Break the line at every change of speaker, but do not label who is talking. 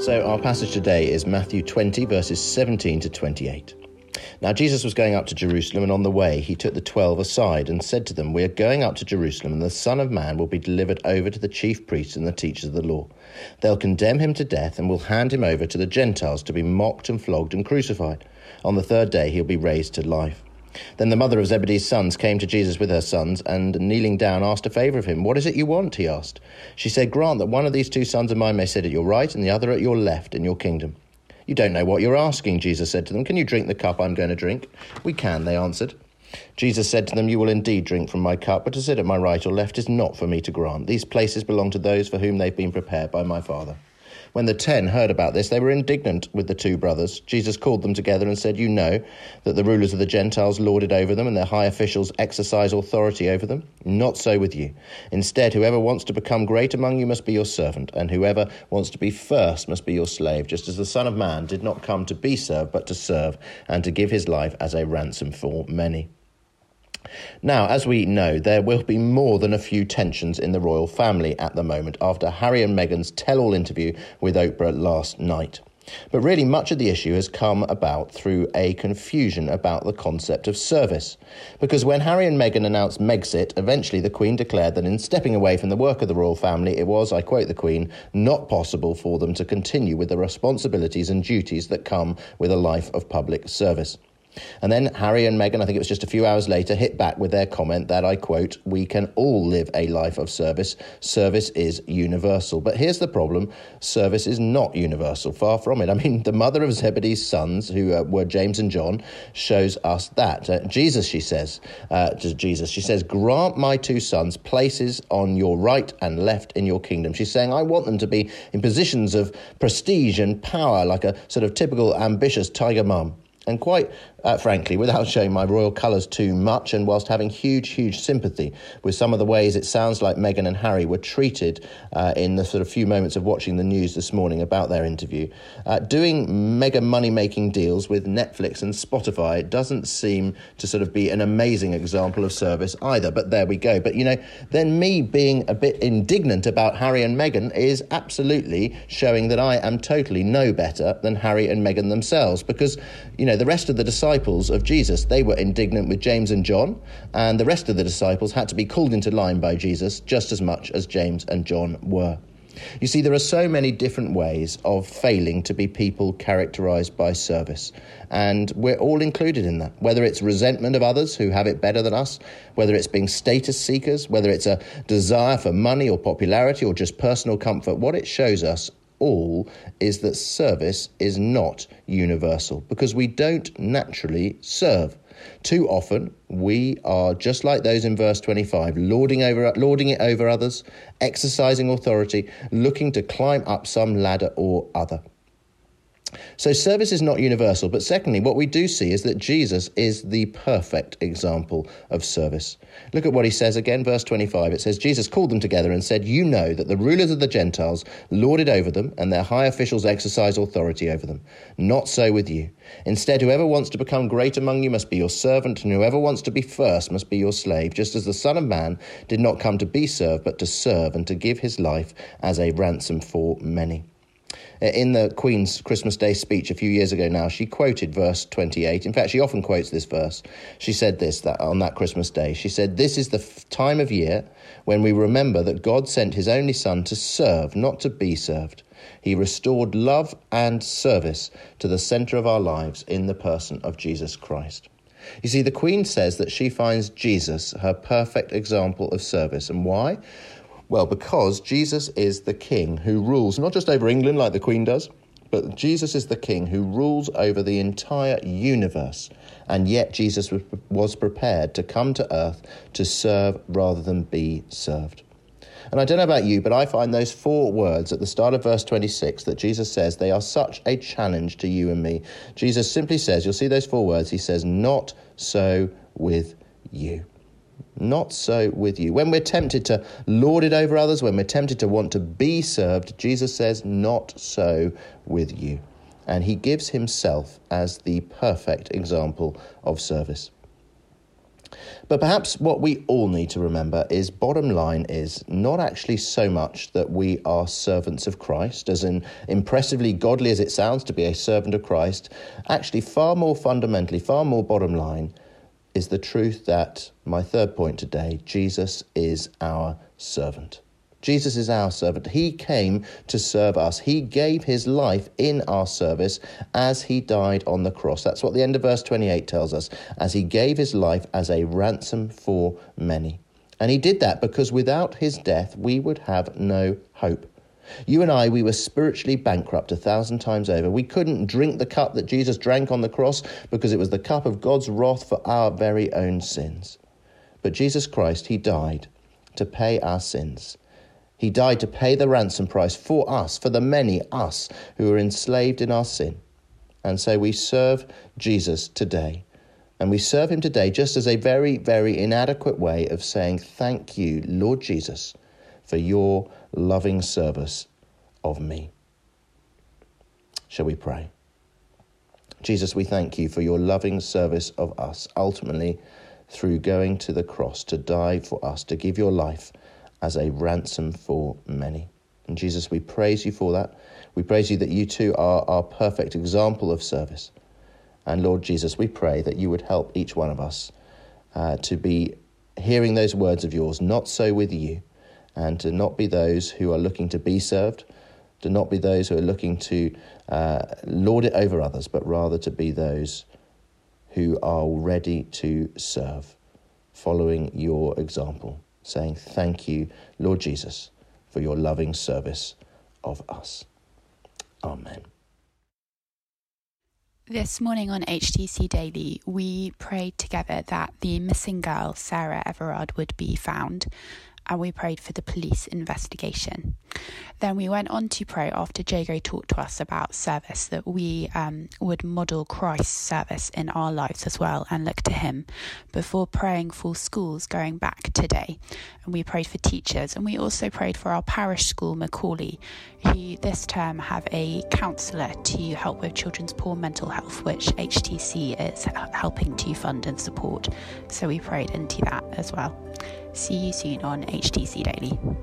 So, our passage today is Matthew 20, verses 17 to 28. Now, Jesus was going up to Jerusalem, and on the way he took the twelve aside and said to them, We are going up to Jerusalem, and the Son of Man will be delivered over to the chief priests and the teachers of the law. They'll condemn him to death and will hand him over to the Gentiles to be mocked and flogged and crucified. On the third day he'll be raised to life. Then the mother of Zebedee's sons came to Jesus with her sons, and kneeling down, asked a favour of him. What is it you want? he asked. She said, Grant that one of these two sons of mine may sit at your right, and the other at your left in your kingdom. You don't know what you're asking, Jesus said to them. Can you drink the cup I'm going to drink? We can, they answered. Jesus said to them, You will indeed drink from my cup, but to sit at my right or left is not for me to grant. These places belong to those for whom they've been prepared by my Father. When the ten heard about this, they were indignant with the two brothers. Jesus called them together and said, You know that the rulers of the Gentiles lord it over them, and their high officials exercise authority over them. Not so with you. Instead, whoever wants to become great among you must be your servant, and whoever wants to be first must be your slave, just as the Son of Man did not come to be served, but to serve, and to give his life as a ransom for many. Now, as we know, there will be more than a few tensions in the royal family at the moment after Harry and Meghan's tell all interview with Oprah last night. But really, much of the issue has come about through a confusion about the concept of service. Because when Harry and Meghan announced Megxit, eventually the Queen declared that in stepping away from the work of the royal family, it was, I quote the Queen, not possible for them to continue with the responsibilities and duties that come with a life of public service. And then Harry and Meghan, I think it was just a few hours later, hit back with their comment that I quote, We can all live a life of service. Service is universal. But here's the problem service is not universal. Far from it. I mean, the mother of Zebedee's sons, who uh, were James and John, shows us that. Uh, Jesus, she says, uh, to Jesus, she says, Grant my two sons places on your right and left in your kingdom. She's saying, I want them to be in positions of prestige and power, like a sort of typical ambitious tiger mum. And quite uh, frankly, without showing my royal colours too much, and whilst having huge, huge sympathy with some of the ways it sounds like Meghan and Harry were treated uh, in the sort of few moments of watching the news this morning about their interview, uh, doing mega money making deals with Netflix and Spotify doesn't seem to sort of be an amazing example of service either. But there we go. But you know, then me being a bit indignant about Harry and Meghan is absolutely showing that I am totally no better than Harry and Meghan themselves because, you know, the rest of the disciples of Jesus, they were indignant with James and John, and the rest of the disciples had to be called into line by Jesus just as much as James and John were. You see, there are so many different ways of failing to be people characterized by service, and we're all included in that. Whether it's resentment of others who have it better than us, whether it's being status seekers, whether it's a desire for money or popularity or just personal comfort, what it shows us all is that service is not universal because we don't naturally serve. Too often, we are just like those in verse 25, lording, over, lording it over others, exercising authority, looking to climb up some ladder or other. So, service is not universal, but secondly, what we do see is that Jesus is the perfect example of service. Look at what he says again, verse 25. It says, Jesus called them together and said, You know that the rulers of the Gentiles lord it over them, and their high officials exercise authority over them. Not so with you. Instead, whoever wants to become great among you must be your servant, and whoever wants to be first must be your slave, just as the Son of Man did not come to be served, but to serve and to give his life as a ransom for many. Uh, in the Queen's Christmas Day speech a few years ago now, she quoted verse 28. In fact, she often quotes this verse. She said this that on that Christmas Day. She said, This is the f- time of year when we remember that God sent his only Son to serve, not to be served. He restored love and service to the center of our lives in the person of Jesus Christ. You see, the Queen says that she finds Jesus her perfect example of service. And why? Well, because Jesus is the king who rules not just over England like the Queen does, but Jesus is the king who rules over the entire universe. And yet, Jesus was prepared to come to earth to serve rather than be served. And I don't know about you, but I find those four words at the start of verse 26 that Jesus says, they are such a challenge to you and me. Jesus simply says, you'll see those four words, he says, Not so with you. Not so with you. When we're tempted to lord it over others, when we're tempted to want to be served, Jesus says, Not so with you. And he gives himself as the perfect example of service. But perhaps what we all need to remember is bottom line is not actually so much that we are servants of Christ, as in impressively godly as it sounds to be a servant of Christ, actually, far more fundamentally, far more bottom line is the truth that, my third point today, Jesus is our servant. Jesus is our servant. He came to serve us. He gave his life in our service as he died on the cross. That's what the end of verse 28 tells us, as he gave his life as a ransom for many. And he did that because without his death, we would have no hope. You and I, we were spiritually bankrupt a thousand times over. We couldn't drink the cup that Jesus drank on the cross because it was the cup of God's wrath for our very own sins. But Jesus Christ, he died to pay our sins. He died to pay the ransom price for us, for the many, us, who are enslaved in our sin. And so we serve Jesus today. And we serve him today just as a very, very inadequate way of saying, Thank you, Lord Jesus, for your loving service of me. Shall we pray? Jesus, we thank you for your loving service of us, ultimately through going to the cross to die for us, to give your life as a ransom for many. And Jesus, we praise you for that. We praise you that you too are our perfect example of service. And Lord Jesus, we pray that you would help each one of us uh, to be hearing those words of yours, not so with you, and to not be those who are looking to be served, to not be those who are looking to uh, lord it over others, but rather to be those who are ready to serve, following your example saying, Thank you, Lord Jesus, for your loving service of us. Amen.
This morning on HTC Daily, we prayed together that the missing girl, Sarah Everard, would be found and we prayed for the police investigation. Then we went on to pray after Jago talked to us about service that we um, would model Christ's service in our lives as well and look to Him before praying for schools going back today. And we prayed for teachers and we also prayed for our parish school, Macaulay, who this term have a counsellor to help with children's poor mental health, which HTC is helping to fund and support. So we prayed into that as well. See you soon on HTC Daily.